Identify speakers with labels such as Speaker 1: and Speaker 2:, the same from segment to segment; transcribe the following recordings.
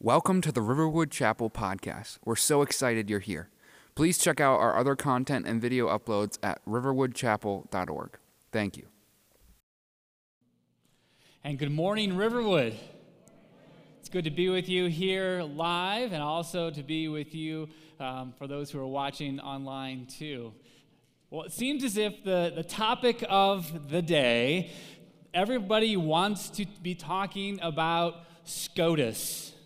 Speaker 1: Welcome to the Riverwood Chapel podcast. We're so excited you're here. Please check out our other content and video uploads at riverwoodchapel.org. Thank you.
Speaker 2: And good morning, Riverwood. It's good to be with you here live and also to be with you um, for those who are watching online too. Well, it seems as if the, the topic of the day, everybody wants to be talking about SCOTUS.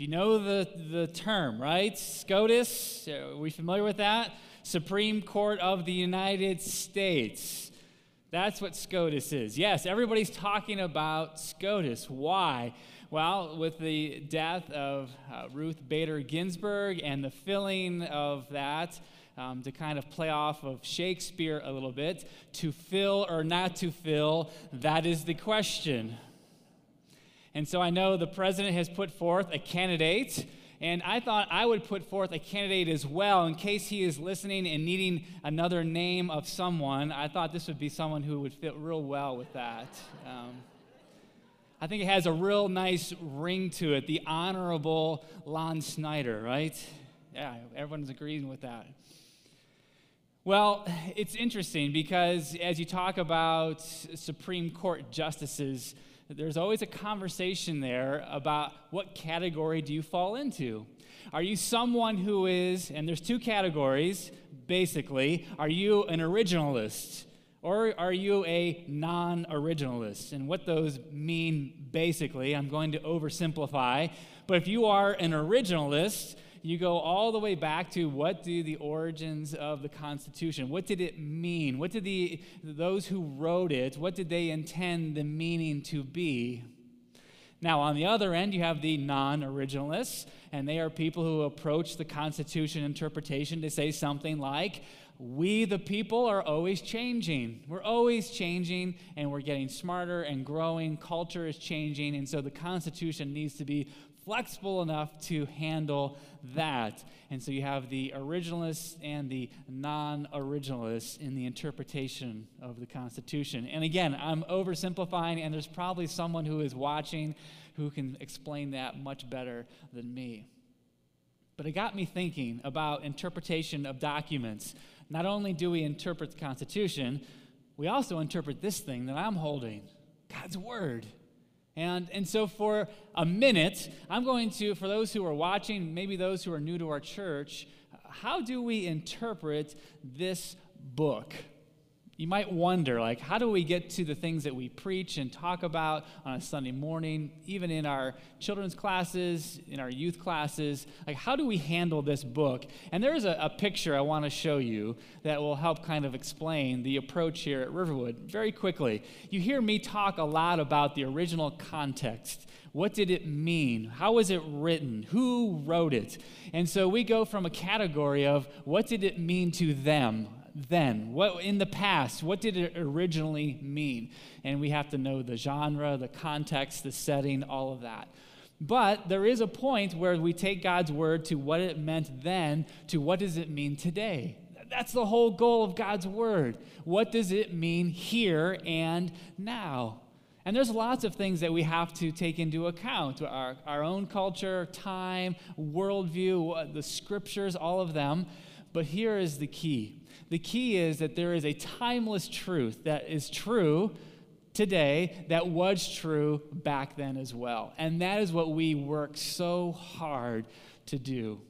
Speaker 2: If you know the, the term, right? SCOTUS, are we familiar with that? Supreme Court of the United States. That's what SCOTUS is. Yes, everybody's talking about SCOTUS. Why? Well, with the death of uh, Ruth Bader Ginsburg and the filling of that, um, to kind of play off of Shakespeare a little bit, to fill or not to fill, that is the question. And so I know the president has put forth a candidate, and I thought I would put forth a candidate as well in case he is listening and needing another name of someone. I thought this would be someone who would fit real well with that. Um, I think it has a real nice ring to it the Honorable Lon Snyder, right? Yeah, everyone's agreeing with that. Well, it's interesting because as you talk about Supreme Court justices, there's always a conversation there about what category do you fall into? Are you someone who is, and there's two categories basically, are you an originalist? Or are you a non originalist? And what those mean basically, I'm going to oversimplify, but if you are an originalist, you go all the way back to what do the origins of the Constitution? What did it mean? What did the those who wrote it, what did they intend the meaning to be? Now, on the other end, you have the non originalists, and they are people who approach the Constitution interpretation to say something like, We, the people, are always changing. We're always changing, and we're getting smarter and growing. Culture is changing, and so the Constitution needs to be flexible enough to handle that. And so you have the originalists and the non originalists in the interpretation of the Constitution. And again, I'm oversimplifying, and there's probably someone who is watching who can explain that much better than me. But it got me thinking about interpretation of documents. Not only do we interpret the Constitution, we also interpret this thing that I'm holding God's Word. And, and so, for a minute, I'm going to, for those who are watching, maybe those who are new to our church, how do we interpret this book? You might wonder like how do we get to the things that we preach and talk about on a sunday morning even in our children's classes in our youth classes like how do we handle this book and there's a, a picture i want to show you that will help kind of explain the approach here at riverwood very quickly you hear me talk a lot about the original context what did it mean? How was it written? Who wrote it? And so we go from a category of what did it mean to them? Then? What in the past? What did it originally mean? And we have to know the genre, the context, the setting, all of that. But there is a point where we take God's word to what it meant then to what does it mean today. That's the whole goal of God's word. What does it mean here and now? And there's lots of things that we have to take into account our, our own culture, time, worldview, uh, the scriptures, all of them. But here is the key the key is that there is a timeless truth that is true today that was true back then as well. And that is what we work so hard to do.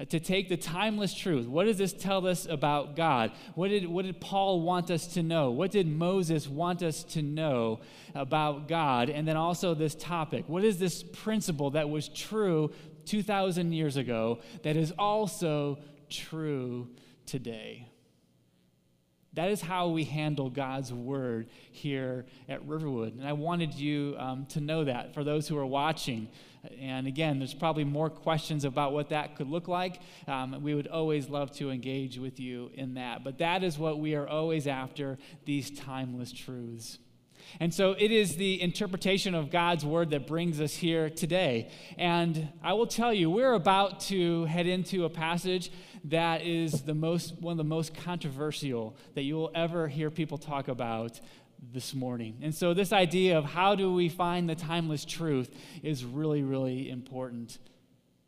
Speaker 2: Uh, to take the timeless truth. What does this tell us about God? What did, what did Paul want us to know? What did Moses want us to know about God? And then also this topic. What is this principle that was true 2,000 years ago that is also true today? That is how we handle God's word here at Riverwood. And I wanted you um, to know that for those who are watching. And again, there's probably more questions about what that could look like. Um, we would always love to engage with you in that. But that is what we are always after these timeless truths. And so it is the interpretation of God's word that brings us here today. And I will tell you, we're about to head into a passage that is the most, one of the most controversial that you will ever hear people talk about this morning. And so, this idea of how do we find the timeless truth is really, really important.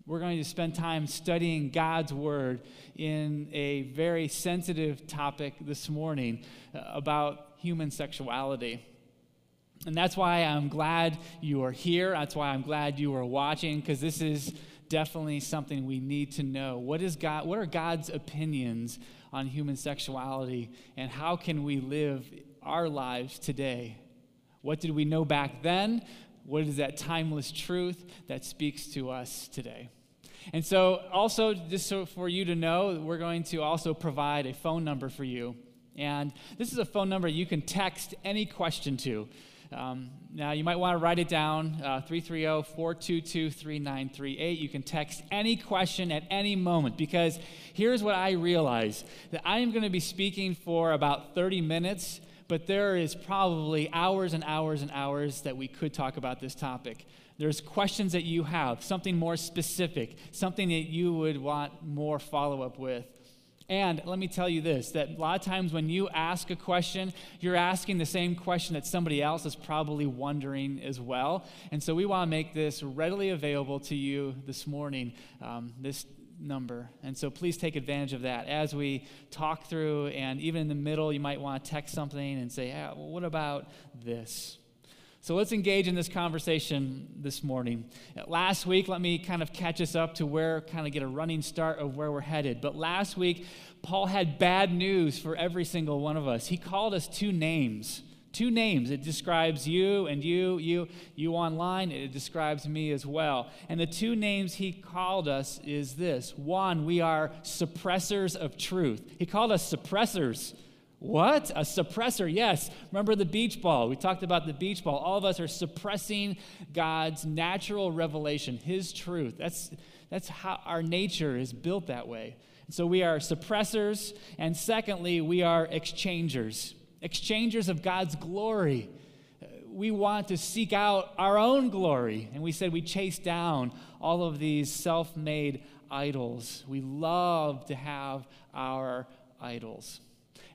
Speaker 2: We're going to spend time studying God's Word in a very sensitive topic this morning uh, about human sexuality. And that's why I'm glad you are here. That's why I'm glad you are watching, because this is definitely something we need to know. What is God what are God's opinions on human sexuality and how can we live our lives today? What did we know back then? What is that timeless truth that speaks to us today? And so, also, just so for you to know, we're going to also provide a phone number for you. And this is a phone number you can text any question to. Um, now, you might want to write it down uh, 330 422 3938. You can text any question at any moment because here's what I realize that I am going to be speaking for about 30 minutes, but there is probably hours and hours and hours that we could talk about this topic. There's questions that you have, something more specific, something that you would want more follow up with. And let me tell you this that a lot of times when you ask a question, you're asking the same question that somebody else is probably wondering as well. And so we want to make this readily available to you this morning, um, this number. And so please take advantage of that as we talk through. And even in the middle, you might want to text something and say, yeah, well, what about this? So let's engage in this conversation this morning. Last week, let me kind of catch us up to where, kind of get a running start of where we're headed. But last week, Paul had bad news for every single one of us. He called us two names. Two names. It describes you and you, you, you online. It describes me as well. And the two names he called us is this one, we are suppressors of truth. He called us suppressors what? A suppressor, yes. Remember the beach ball? We talked about the beach ball. All of us are suppressing God's natural revelation, His truth. That's, that's how our nature is built that way. So we are suppressors, and secondly, we are exchangers, exchangers of God's glory. We want to seek out our own glory, and we said we chase down all of these self made idols. We love to have our idols.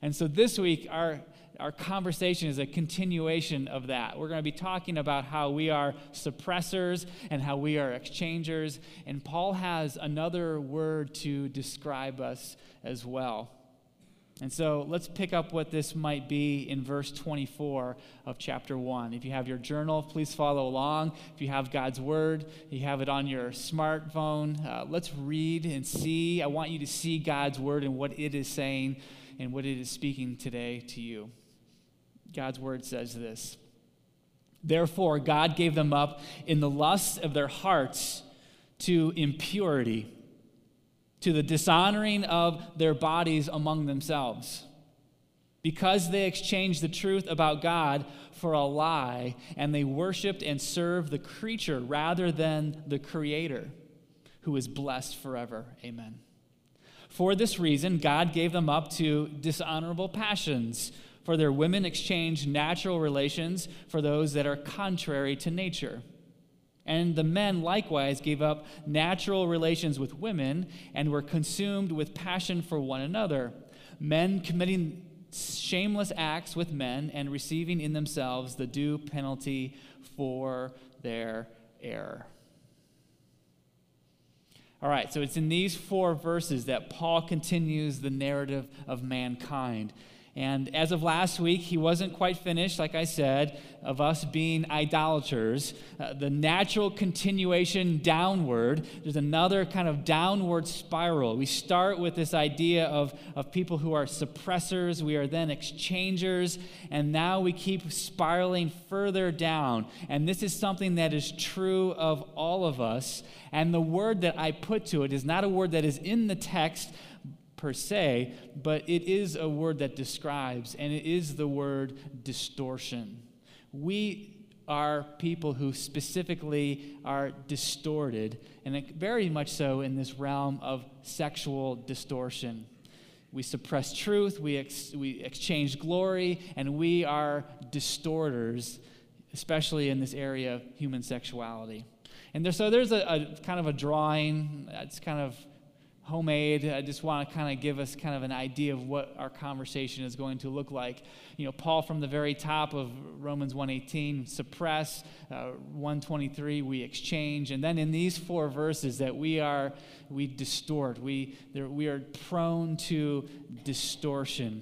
Speaker 2: And so this week, our, our conversation is a continuation of that. We're going to be talking about how we are suppressors and how we are exchangers. And Paul has another word to describe us as well. And so let's pick up what this might be in verse 24 of chapter 1. If you have your journal, please follow along. If you have God's word, you have it on your smartphone. Uh, let's read and see. I want you to see God's word and what it is saying and what it is speaking today to you. God's word says this Therefore, God gave them up in the lusts of their hearts to impurity, to the dishonoring of their bodies among themselves. Because they exchanged the truth about God for a lie, and they worshiped and served the creature rather than the Creator, who is blessed forever. Amen. For this reason, God gave them up to dishonorable passions. For their women exchanged natural relations for those that are contrary to nature. And the men likewise gave up natural relations with women and were consumed with passion for one another, men committing shameless acts with men and receiving in themselves the due penalty for their error. All right, so it's in these four verses that Paul continues the narrative of mankind. And as of last week, he wasn't quite finished, like I said, of us being idolaters. Uh, the natural continuation downward, there's another kind of downward spiral. We start with this idea of, of people who are suppressors, we are then exchangers, and now we keep spiraling further down. And this is something that is true of all of us. And the word that I put to it is not a word that is in the text, per se, but it is a word that describes, and it is the word distortion. We are people who specifically are distorted, and very much so in this realm of sexual distortion. We suppress truth, we, ex- we exchange glory, and we are distorters, especially in this area of human sexuality. And there, so there's a, a kind of a drawing, it's kind of homemade. I just want to kind of give us kind of an idea of what our conversation is going to look like. You know, Paul from the very top of Romans 1:18, suppress, uh, 123, we exchange, and then in these four verses that we are we distort, we we are prone to distortion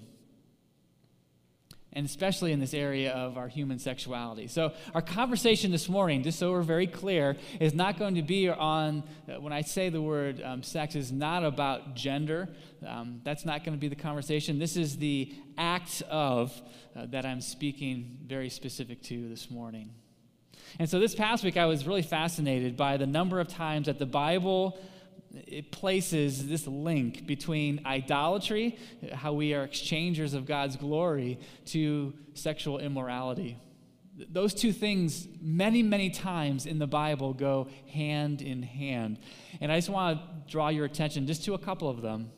Speaker 2: and especially in this area of our human sexuality. So, our conversation this morning, just so we're very clear, is not going to be on, uh, when I say the word um, sex, is not about gender. Um, that's not going to be the conversation. This is the act of uh, that I'm speaking very specific to this morning. And so, this past week, I was really fascinated by the number of times that the Bible it places this link between idolatry, how we are exchangers of God's glory, to sexual immorality. Those two things, many, many times in the Bible, go hand in hand. And I just want to draw your attention just to a couple of them.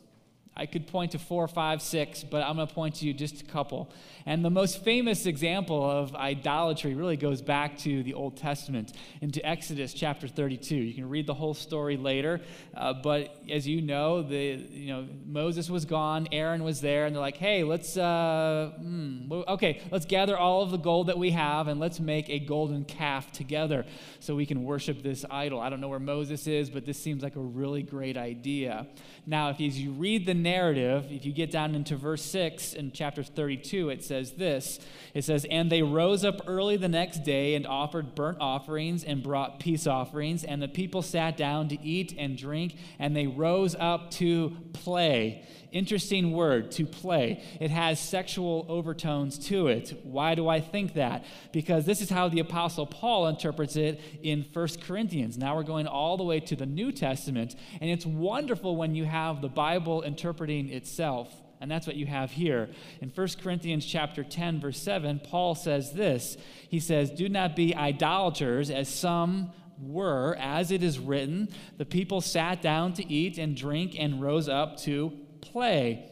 Speaker 2: I could point to four, five, six, but I'm going to point to you just a couple. And the most famous example of idolatry really goes back to the Old Testament, into Exodus chapter 32. You can read the whole story later, uh, but as you know, the you know Moses was gone, Aaron was there, and they're like, "Hey, let's uh, hmm, okay, let's gather all of the gold that we have and let's make a golden calf together so we can worship this idol." I don't know where Moses is, but this seems like a really great idea. Now, if you read the narrative, if you get down into verse 6 in chapter 32, it says this It says, And they rose up early the next day and offered burnt offerings and brought peace offerings, and the people sat down to eat and drink, and they rose up to play. Interesting word, to play. It has sexual overtones to it. Why do I think that? Because this is how the Apostle Paul interprets it in 1 Corinthians. Now we're going all the way to the New Testament, and it's wonderful when you have the Bible interpreting itself. And that's what you have here. In 1 Corinthians chapter 10 verse 7, Paul says this. He says, "Do not be idolaters as some were, as it is written, the people sat down to eat and drink and rose up to play.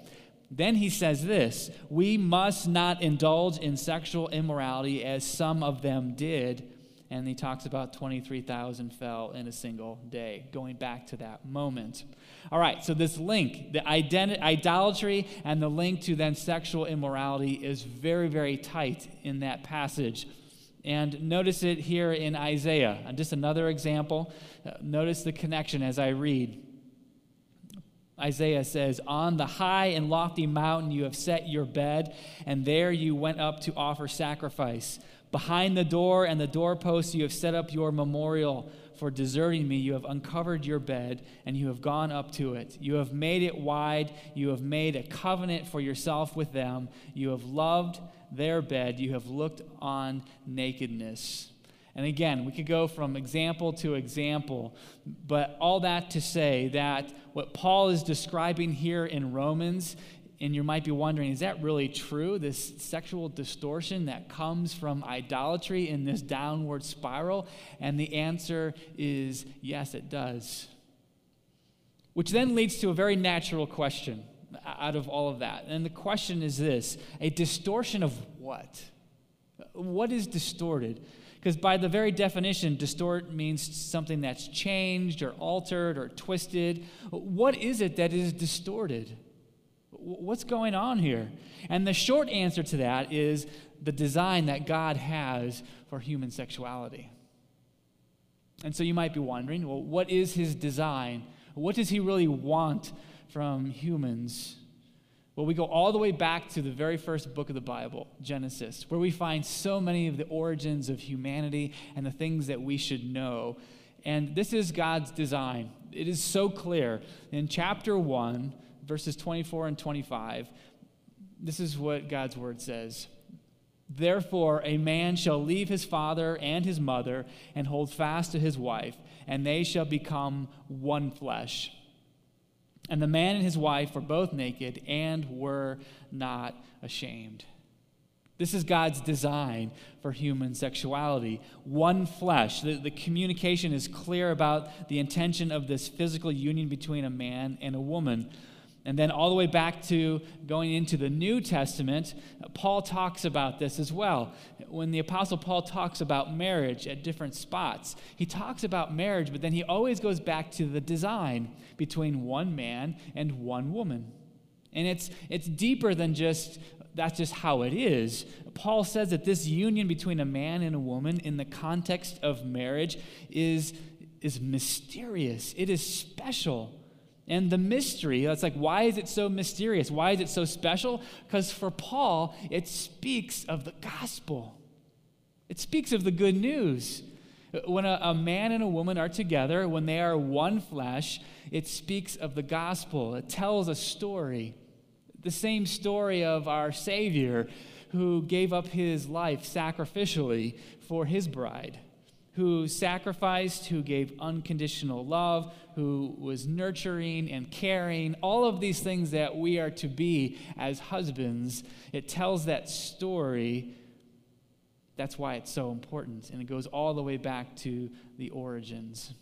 Speaker 2: Then he says this We must not indulge in sexual immorality as some of them did. And he talks about 23,000 fell in a single day, going back to that moment. All right, so this link, the ident- idolatry and the link to then sexual immorality is very, very tight in that passage. And notice it here in Isaiah. Just another example. Uh, notice the connection as I read. Isaiah says, On the high and lofty mountain you have set your bed, and there you went up to offer sacrifice. Behind the door and the doorpost you have set up your memorial. For deserting me, you have uncovered your bed, and you have gone up to it. You have made it wide. You have made a covenant for yourself with them. You have loved their bed. You have looked on nakedness. And again, we could go from example to example, but all that to say that what Paul is describing here in Romans, and you might be wondering, is that really true? This sexual distortion that comes from idolatry in this downward spiral? And the answer is yes, it does. Which then leads to a very natural question out of all of that. And the question is this a distortion of what? What is distorted? Because by the very definition, distort means something that's changed or altered or twisted. What is it that is distorted? What's going on here? And the short answer to that is the design that God has for human sexuality. And so you might be wondering well, what is his design? What does he really want from humans? Well, we go all the way back to the very first book of the Bible, Genesis, where we find so many of the origins of humanity and the things that we should know. And this is God's design. It is so clear. In chapter 1, verses 24 and 25, this is what God's word says. Therefore, a man shall leave his father and his mother and hold fast to his wife, and they shall become one flesh. And the man and his wife were both naked and were not ashamed. This is God's design for human sexuality. One flesh. The, the, communication is clear about the intention of this physical union between a man and a woman. And then all the way back to going into the New Testament, Paul talks about this as well. When the Apostle Paul talks about marriage at different spots, he talks about marriage, but then he always goes back to the design between one man and one woman. And it's, it's deeper than just that's just how it is. Paul says that this union between a man and a woman in the context of marriage is, is mysterious, it is special. And the mystery, that's like, why is it so mysterious? Why is it so special? Because for Paul, it speaks of the gospel, it speaks of the good news. When a, a, man and a woman are together, when they are one flesh, it speaks of the gospel. It tells a story. The same story of our Savior who gave up his life sacrificially for his bride who sacrificed, who gave unconditional love, who was nurturing and caring, all of these things that we are to be as husbands. It tells that story. That's why it's so important. And it goes all the way back to the origins.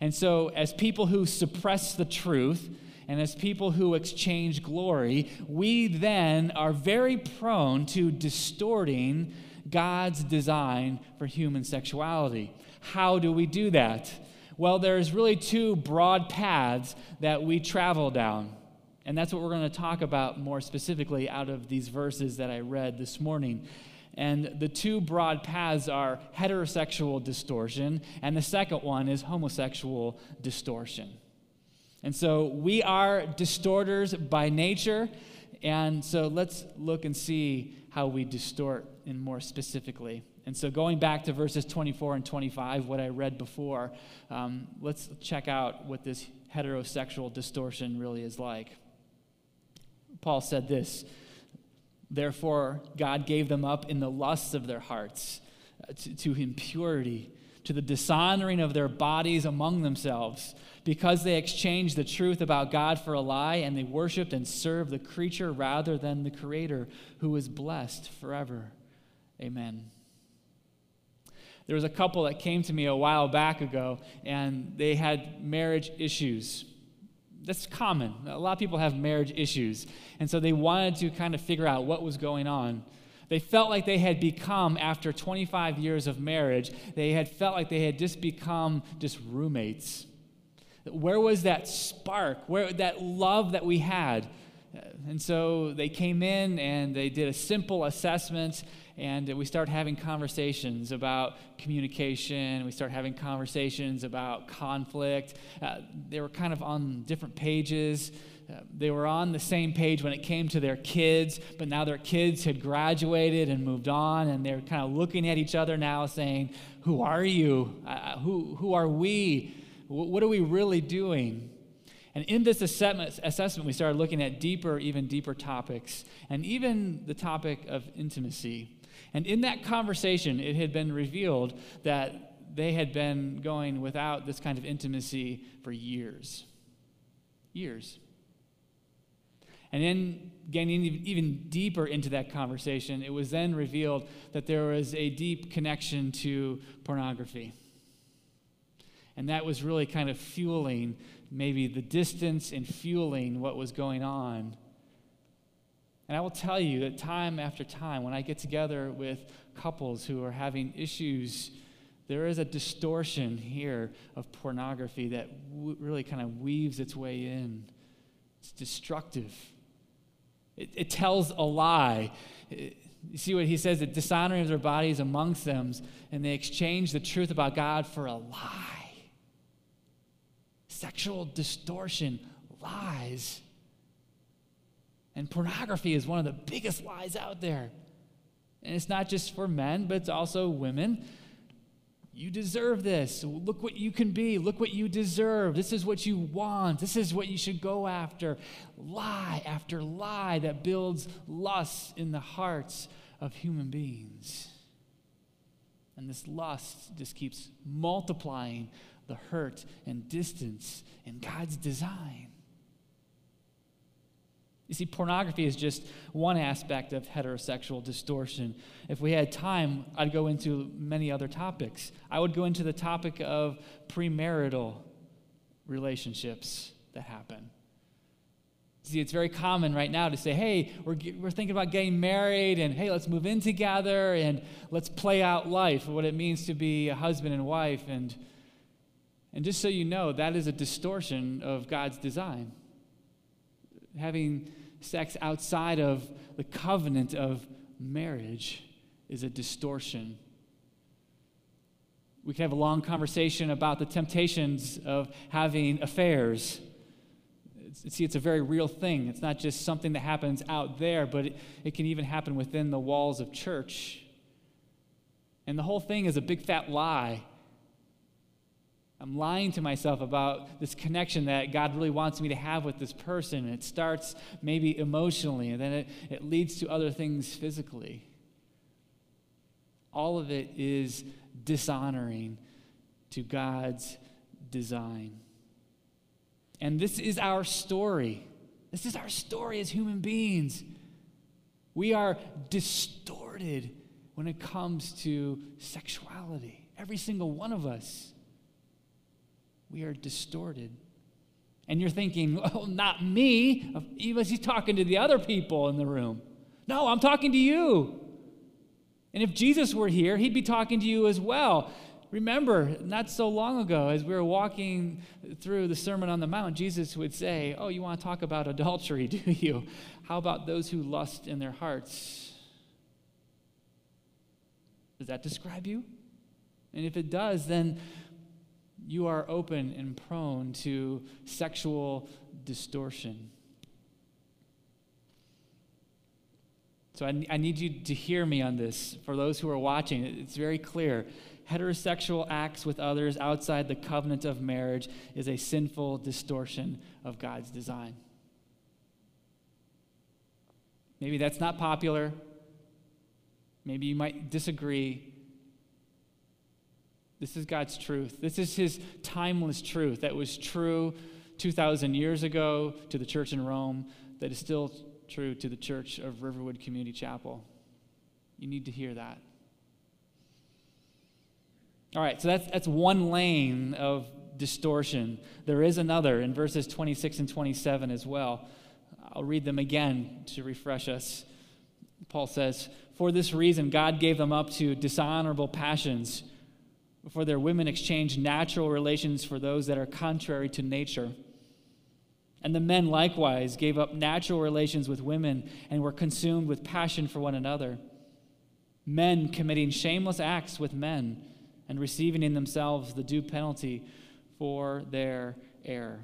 Speaker 2: And so, as people who suppress the truth, and as people who exchange glory, we then are very prone to distorting God's design for human sexuality. How do we do that? Well, there's really two broad paths that we travel down. And that's what we're going to talk about more specifically out of these verses that I read this morning. And the two broad paths are heterosexual distortion, and the second one is homosexual distortion. And so we are distorters by nature. And so let's look and see how we distort in more specifically. And so, going back to verses 24 and 25, what I read before, um, let's check out what this heterosexual distortion really is like. Paul said this Therefore, God gave them up in the lusts of their hearts uh, to, to impurity, to the dishonoring of their bodies among themselves because they exchanged the truth about God for a lie and they worshiped and served the creature rather than the Creator who is blessed forever. Amen. There was a couple that came to me a while back ago and they had marriage issues. That's common. A lot of people have marriage issues. And so they wanted to kind of figure out what was going on. They felt like they had become, after 25 years of marriage, they had felt like they had just become just roommates. Where was that spark? Where that love that we had? And so they came in and they did a simple assessment, and we started having conversations about communication. We started having conversations about conflict. Uh, they were kind of on different pages. Uh, they were on the same page when it came to their kids, but now their kids had graduated and moved on, and they're kind of looking at each other now saying, Who are you? Uh, who, who are we? What are we really doing? And in this assessment, assessment, we started looking at deeper, even deeper topics, and even the topic of intimacy. And in that conversation, it had been revealed that they had been going without this kind of intimacy for years. Years. And then getting even deeper into that conversation, it was then revealed that there was a deep connection to pornography. And that was really kind of fueling maybe the distance and fueling what was going on. And I will tell you that time after time, when I get together with couples who are having issues, there is a distortion here of pornography that w- really kind of weaves its way in. It's destructive. It, it tells a lie. It, you see what he says The dishonoring of their bodies amongst them, and they exchange the truth about God for a lie sexual distortion, lies. And pornography is one of the biggest lies out there. And it's not just for men, but it's also women. You deserve this. Look what you can be. Look what you deserve. This is what you want. This is what you should go after. Lie after lie that builds lust in the hearts of human beings. And this lust just keeps multiplying the hurt and distance in God's design. You see, pornography is just one aspect of heterosexual distortion. If we had time, I'd go into many other topics. I would go into the topic of premarital relationships that happen. See, it's very common right now to say, hey, we're, we're thinking about getting married, and hey, let's move in together, and let's play out life, what it means to be a husband and wife. And, and just so you know, that is a distortion of God's design. Having sex outside of the covenant of marriage is a distortion. We could have a long conversation about the temptations of having affairs see, it's a very real thing. It's not just something that happens out there, but it, it can even happen within the walls of church. And the whole thing is a big fat lie. I'm lying to myself about this connection that God really wants me to have with this person. It starts maybe emotionally, and then it, it leads to other things physically. All of it is dishonoring to God's design. And this is our story. This is our story as human beings. We are distorted when it comes to sexuality. Every single one of us. We are distorted. And you're thinking, well, not me. Even he's talking to the other people in the room. No, I'm talking to you. And if Jesus were here, he'd be talking to you as well. Remember, not so long ago, as we were walking through the Sermon on the Mount, Jesus would say, Oh, you want to talk about adultery, do you? How about those who lust in their hearts? Does that describe you? And if it does, then you are open and prone to sexual distortion. So I, I, need you to hear me on this. For those who are watching, it's very clear heterosexual acts with others outside the covenant of marriage is a sinful distortion of God's design. Maybe that's not popular. Maybe you might disagree. This is God's truth. This is His timeless truth that was true 2,000 years ago to the church in Rome, that is still true to the church of Riverwood Community Chapel. You need to hear that. All right, so that's, that's one lane of distortion. There is another in verses 26 and 27 as well. I'll read them again to refresh us. Paul says, For this reason, God gave them up to dishonorable passions. For their women exchanged natural relations for those that are contrary to nature. And the men likewise gave up natural relations with women and were consumed with passion for one another. Men committing shameless acts with men and receiving in themselves the due penalty for their error.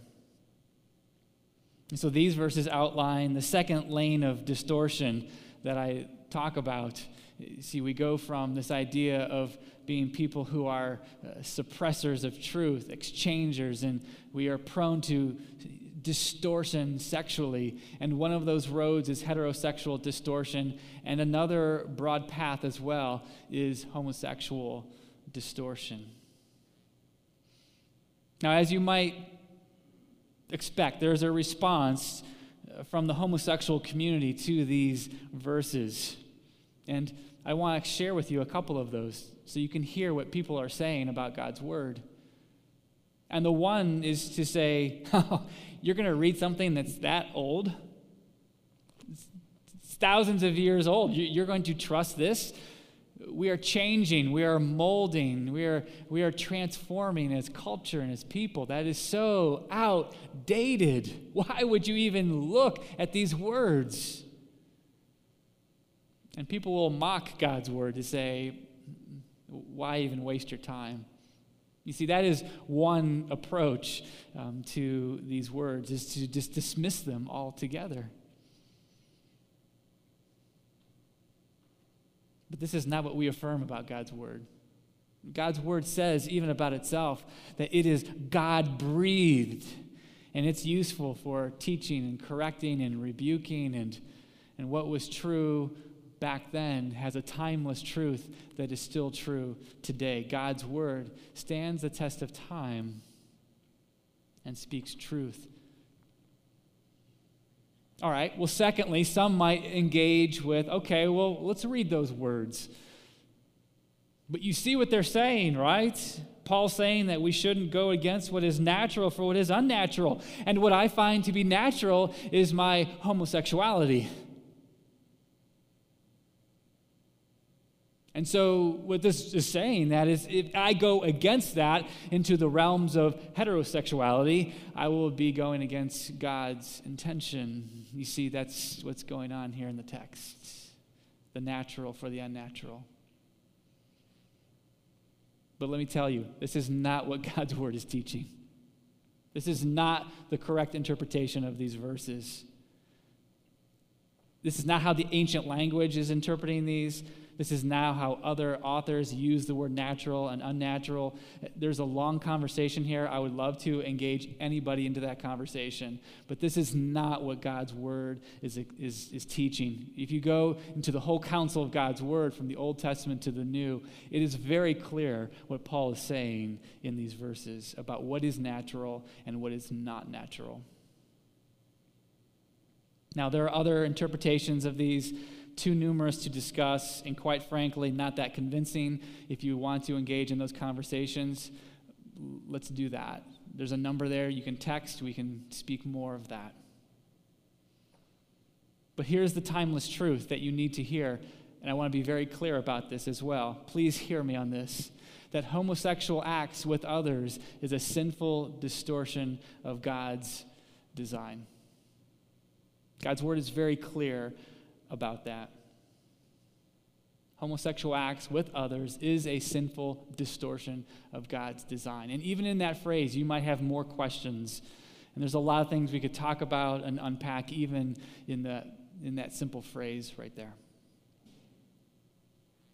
Speaker 2: And so these verses outline the second lane of distortion that I talk about. See, we go from this idea of being people who are uh, suppressors of truth, exchangers, and we are prone to distortion sexually. And one of those roads is heterosexual distortion, and another broad path as well is homosexual distortion. Now, as you might expect, there's a response uh, from the homosexual community to these verses. And I want to share with you a couple of those so you can hear what people are saying about God's word. And the one is to say, oh, you're going to read something that's that old? It's thousands of years old. You're going to trust this? we are changing, we are molding, we are, we are transforming as culture and as people. That is so outdated. Why would you even look at these words? And people will mock God's word to say, why even waste your time? You see, that is one approach um, to these words, is to just dismiss them altogether. But this is not what we affirm about God's word. God's word says, even about itself, that it is God breathed and it's useful for teaching and correcting and rebuking. And, and what was true back then has a timeless truth that is still true today. God's word stands the test of time and speaks truth all right, well, secondly, some might engage with, okay, well, let's read those words. But you see what they're saying, right? Paul's saying that we shouldn't go against what is natural for what is unnatural. And what I find to be natural is my homosexuality. And so, what this is saying that is, if I go against that into the realms of heterosexuality, I will be going against God's intention. You see, that's what's going on here in the text the natural for the unnatural. But let me tell you, this is not what God's word is teaching. This is not the correct interpretation of these verses. This is not how the ancient language is interpreting these. This is now how other authors use the word natural and unnatural. There's a long conversation here. I would love to engage anybody into that conversation. But this is not what God's word is, is, is teaching. If you go into the whole counsel of God's word from the Old Testament to the New, it is very clear what Paul is saying in these verses about what is natural and what is not natural. Now, there are other interpretations of these too numerous to discuss, and quite frankly, not that convincing. If you want to engage in those conversations, let's do that. There's a number there. You can text, we can speak more of that. But here's the timeless truth that you need to hear, and I want to be very clear about this as well. Please hear me on this that homosexual acts with others is a sinful distortion of God's design. God's word is very clear about that. Homosexual acts with others is a sinful distortion of God's design. And even in that phrase, you might have more questions. And there's a lot of things we could talk about and unpack even in, the, in that simple phrase right there.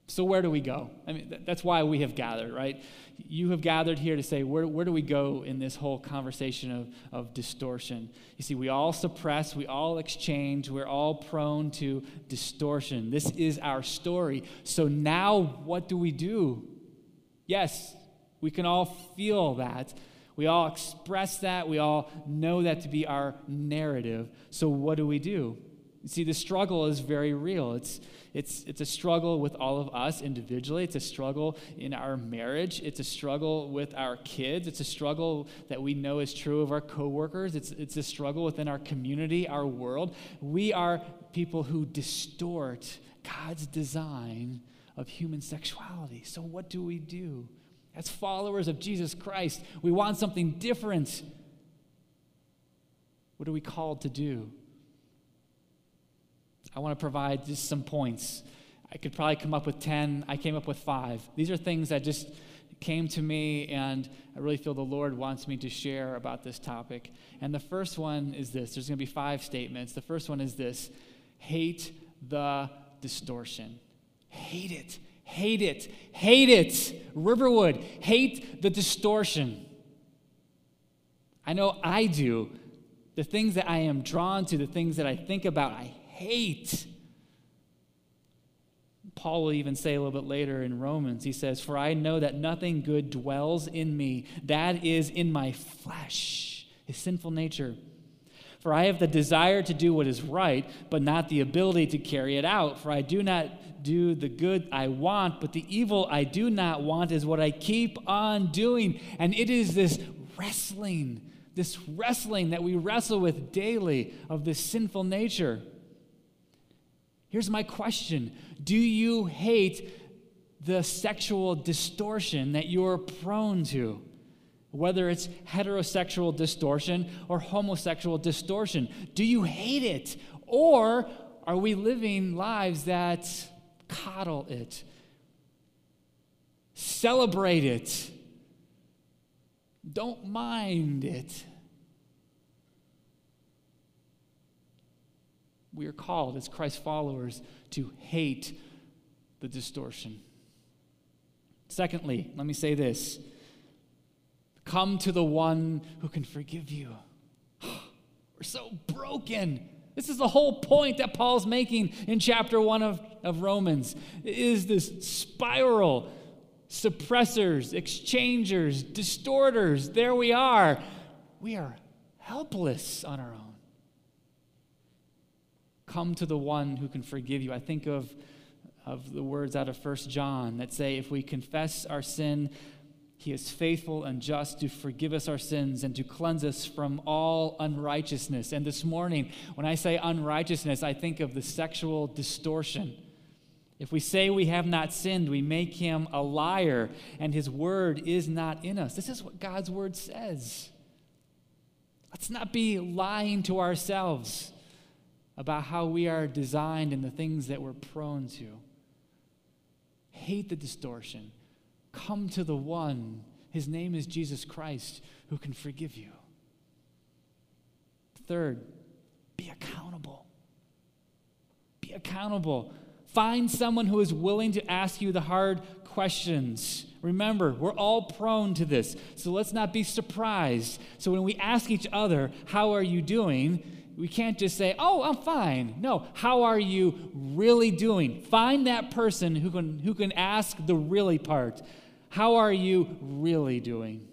Speaker 2: So, where do we go? I mean, that's why we have gathered, right? You have gathered here to say, where, where do we go in this whole conversation of, of distortion? You see, we all suppress, we all exchange, we're all prone to distortion. This is our story. So, now what do we do? Yes, we can all feel that. We all express that. We all know that to be our narrative. So, what do we do? You see, the struggle is very real. It's, it's, it's a struggle with all of us individually. It's a struggle in our marriage. It's a struggle with our kids. It's a struggle that we know is true of our coworkers. It's, it's a struggle within our community, our world. We are people who distort God's design of human sexuality. So, what do we do? As followers of Jesus Christ, we want something different. What are we called to do? I want to provide just some points. I could probably come up with 10. I came up with five. These are things that just came to me, and I really feel the Lord wants me to share about this topic. And the first one is this there's going to be five statements. The first one is this hate the distortion. Hate it. Hate it. Hate it. Riverwood, hate the distortion. I know I do. The things that I am drawn to, the things that I think about, I hate. Paul will even say a little bit later in Romans, he says, For I know that nothing good dwells in me, that is in my flesh, his sinful nature. For I have the desire to do what is right, but not the ability to carry it out. For I do not do the good I want, but the evil I do not want is what I keep on doing. And it is this wrestling, this wrestling that we wrestle with daily of this sinful nature. Here's my question Do you hate the sexual distortion that you're prone to? Whether it's heterosexual distortion or homosexual distortion, do you hate it? Or are we living lives that coddle it, celebrate it, don't mind it? We are called as Christ followers to hate the distortion. Secondly, let me say this come to the one who can forgive you. We're so broken. This is the whole point that Paul's making in chapter 1 of, of Romans. It is this spiral suppressors, exchangers, distorters. There we are. We are helpless on our own. Come to the one who can forgive you. I think of, of the words out of First John that say, if we confess our sin, He is faithful and just to forgive us our sins and to cleanse us from all unrighteousness. And this morning, when I say unrighteousness, I think of the sexual distortion. If we say we have not sinned, we make him a liar, and his word is not in us. This is what God's word says. Let's not be lying to ourselves about how we are designed and the things that we're prone to. Hate the distortion Come to the one, his name is Jesus Christ, who can forgive you. Third, be accountable. Be accountable. Find someone who is willing to ask you the hard questions. Remember, we're all prone to this, so let's not be surprised. So when we ask each other, How are you doing? We can't just say, Oh, I'm fine. No, how are you really doing? Find that person who can, who can ask the really part. How are you really doing?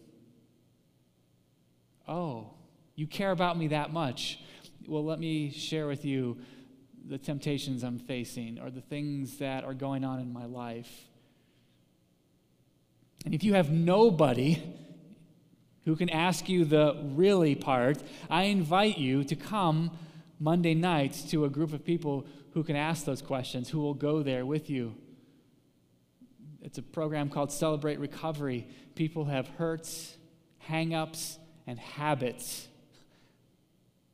Speaker 2: Oh, you care about me that much. Well, let me share with you the temptations I'm facing or the things that are going on in my life. And if you have nobody who can ask you the really part, I invite you to come Monday nights to a group of people who can ask those questions, who will go there with you. It's a program called Celebrate Recovery. People have hurts, hangups, and habits.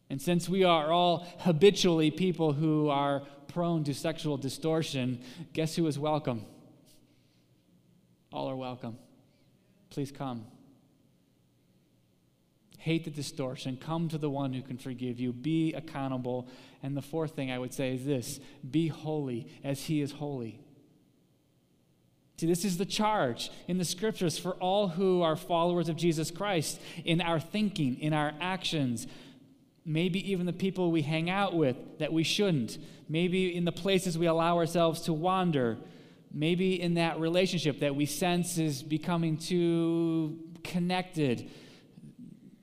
Speaker 2: And since we are all habitually people who are prone to sexual distortion, guess who is welcome? All are welcome. Please come. Hate the distortion. Come to the one who can forgive you. Be accountable. And the fourth thing I would say is this be holy as he is holy. See, this is the charge in the scriptures for all who are followers of Jesus Christ in our thinking, in our actions, maybe even the people we hang out with that we shouldn't, maybe in the places we allow ourselves to wander, maybe in that relationship that we sense is becoming too connected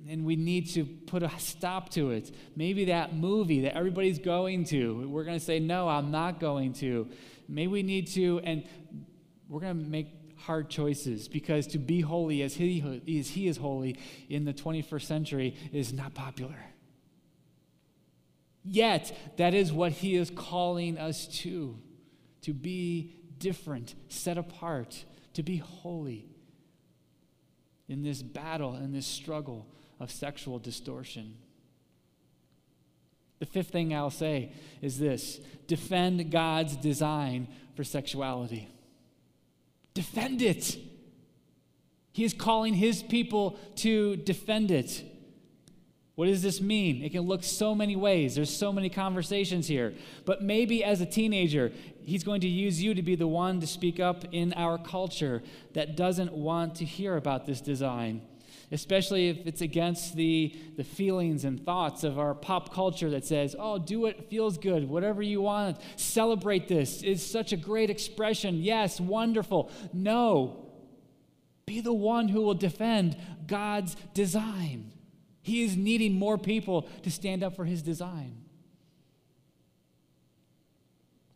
Speaker 2: and we need to put a stop to it. Maybe that movie that everybody's going to, we're going to say, No, I'm not going to. Maybe we need to, and we're going to make hard choices because to be holy as he, as he is holy in the 21st century is not popular. Yet, that is what he is calling us to to be different, set apart, to be holy in this battle, in this struggle of sexual distortion. The fifth thing I'll say is this defend God's design for sexuality. Defend it. He is calling his people to defend it. What does this mean? It can look so many ways. There's so many conversations here. But maybe as a teenager, he's going to use you to be the one to speak up in our culture that doesn't want to hear about this design especially if it's against the, the feelings and thoughts of our pop culture that says, oh, do what feels good, whatever you want, celebrate this. It's such a great expression. Yes, wonderful. No, be the one who will defend God's design. He is needing more people to stand up for his design.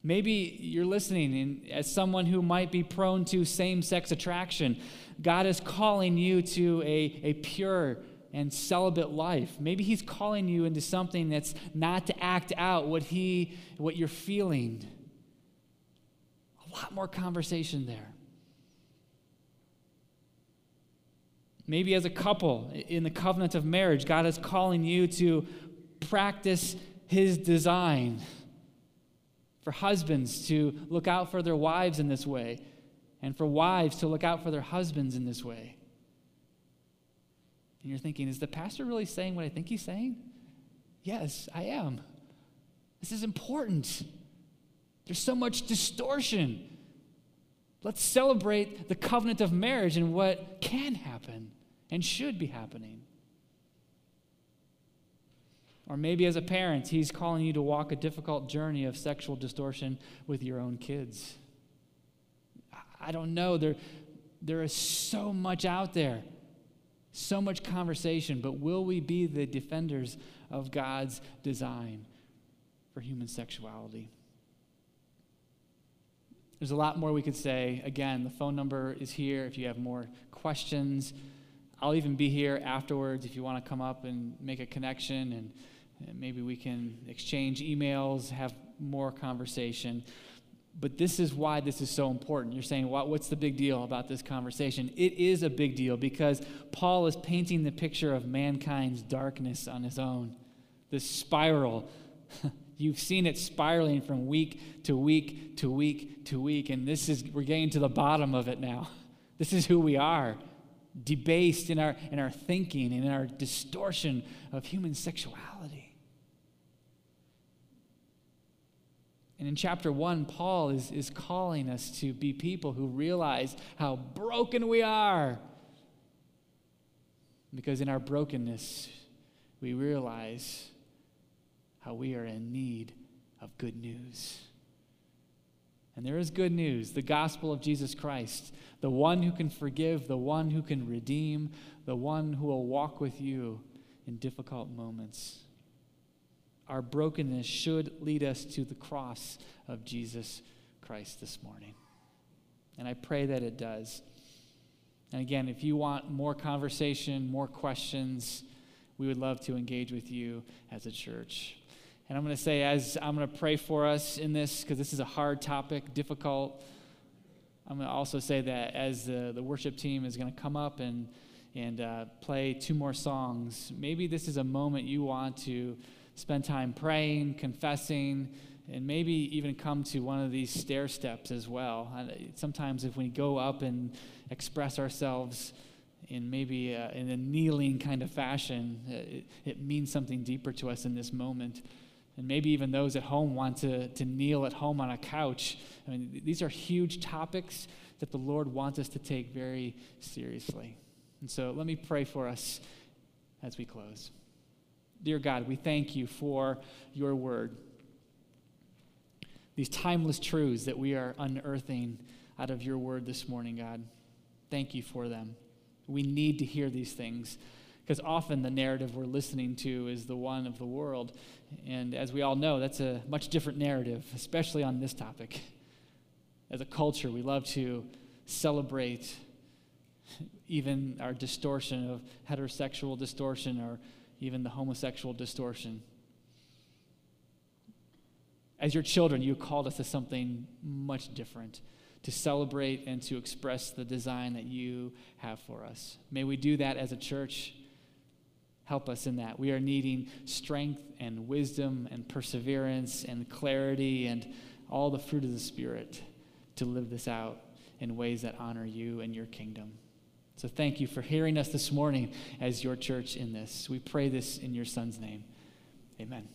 Speaker 2: Maybe you're listening as someone who might be prone to same sex attraction. God is calling you to a, a pure and celibate life. Maybe He's calling you into something that's not to act out what, he, what you're feeling. A lot more conversation there. Maybe as a couple in the covenant of marriage, God is calling you to practice His design for husbands to look out for their wives in this way, and for wives to look out for their husbands in this way. And you're thinking, is the pastor really saying what I think he's saying? Yes, I am. This is important. There's so much distortion. Let's celebrate the covenant of marriage and what can happen and should be happening. Or maybe as a parent, he's calling you to walk a difficult journey of sexual distortion with your own kids. I don't know. There, there is so much out there, so much conversation, but will we be the defenders of God's design for human sexuality? There's a lot more we could say. Again, the phone number is here if you have more questions. I'll even be here afterwards if you want to come up and make a connection and maybe we can exchange emails, have more conversation. But this is why this is so important. You're saying, what, what's the big deal about this conversation? It is a big deal because Paul is painting the picture of mankind's darkness on his own. This spiral. You've seen it spiraling from week to week to week to week, and this is we're getting to the bottom of it now. This is who we are. Debased in our in our thinking and in our distortion of human sexuality. And in chapter one, Paul is, is calling us to be people who realize how broken we are. Because in our brokenness, we realize how we are in need of good news. And there is good news the gospel of Jesus Christ, the one who can forgive, the one who can redeem, the one who will walk with you in difficult moments our brokenness should lead us to the cross of Jesus Christ this morning. And I pray that it does. And again, if you want more conversation, more questions, we would love to engage with you as a church. And I'm going to say, as I'm going to pray for us in this, because this is a hard topic, difficult, I'm going to also say that as the, the worship team is going to come up and, and uh, play two more songs, maybe this is a moment you want to spend time praying, confessing, and maybe even come to one of these stair steps as well. Sometimes, if we go up and express ourselves in maybe a, in a kneeling kind of fashion, uh, it, it means something deeper to us in this moment. And maybe even those at home want to, to kneel at home on a couch. I mean, these are huge topics that the Lord wants us to take very seriously. And so let me pray for us as we close. Dear God, we thank you for your word. These timeless truths that we are unearthing out of your word this morning, God. Thank you for them. We need to hear these things because often the narrative we're listening to is the one of the world. And as we all know, that's a much different narrative, especially on this topic. As a culture, we love to celebrate even our distortion of heterosexual distortion or even the homosexual distortion. As your children, you called us to something much different to celebrate and to express the design that you have for us. May we do that as a church. Help us in that. We are needing strength and wisdom and perseverance and clarity and all the fruit of the Spirit to live this out in ways that honor you and your kingdom. So thank you for hearing us this morning as your church in this. We pray this in your son's name. Amen.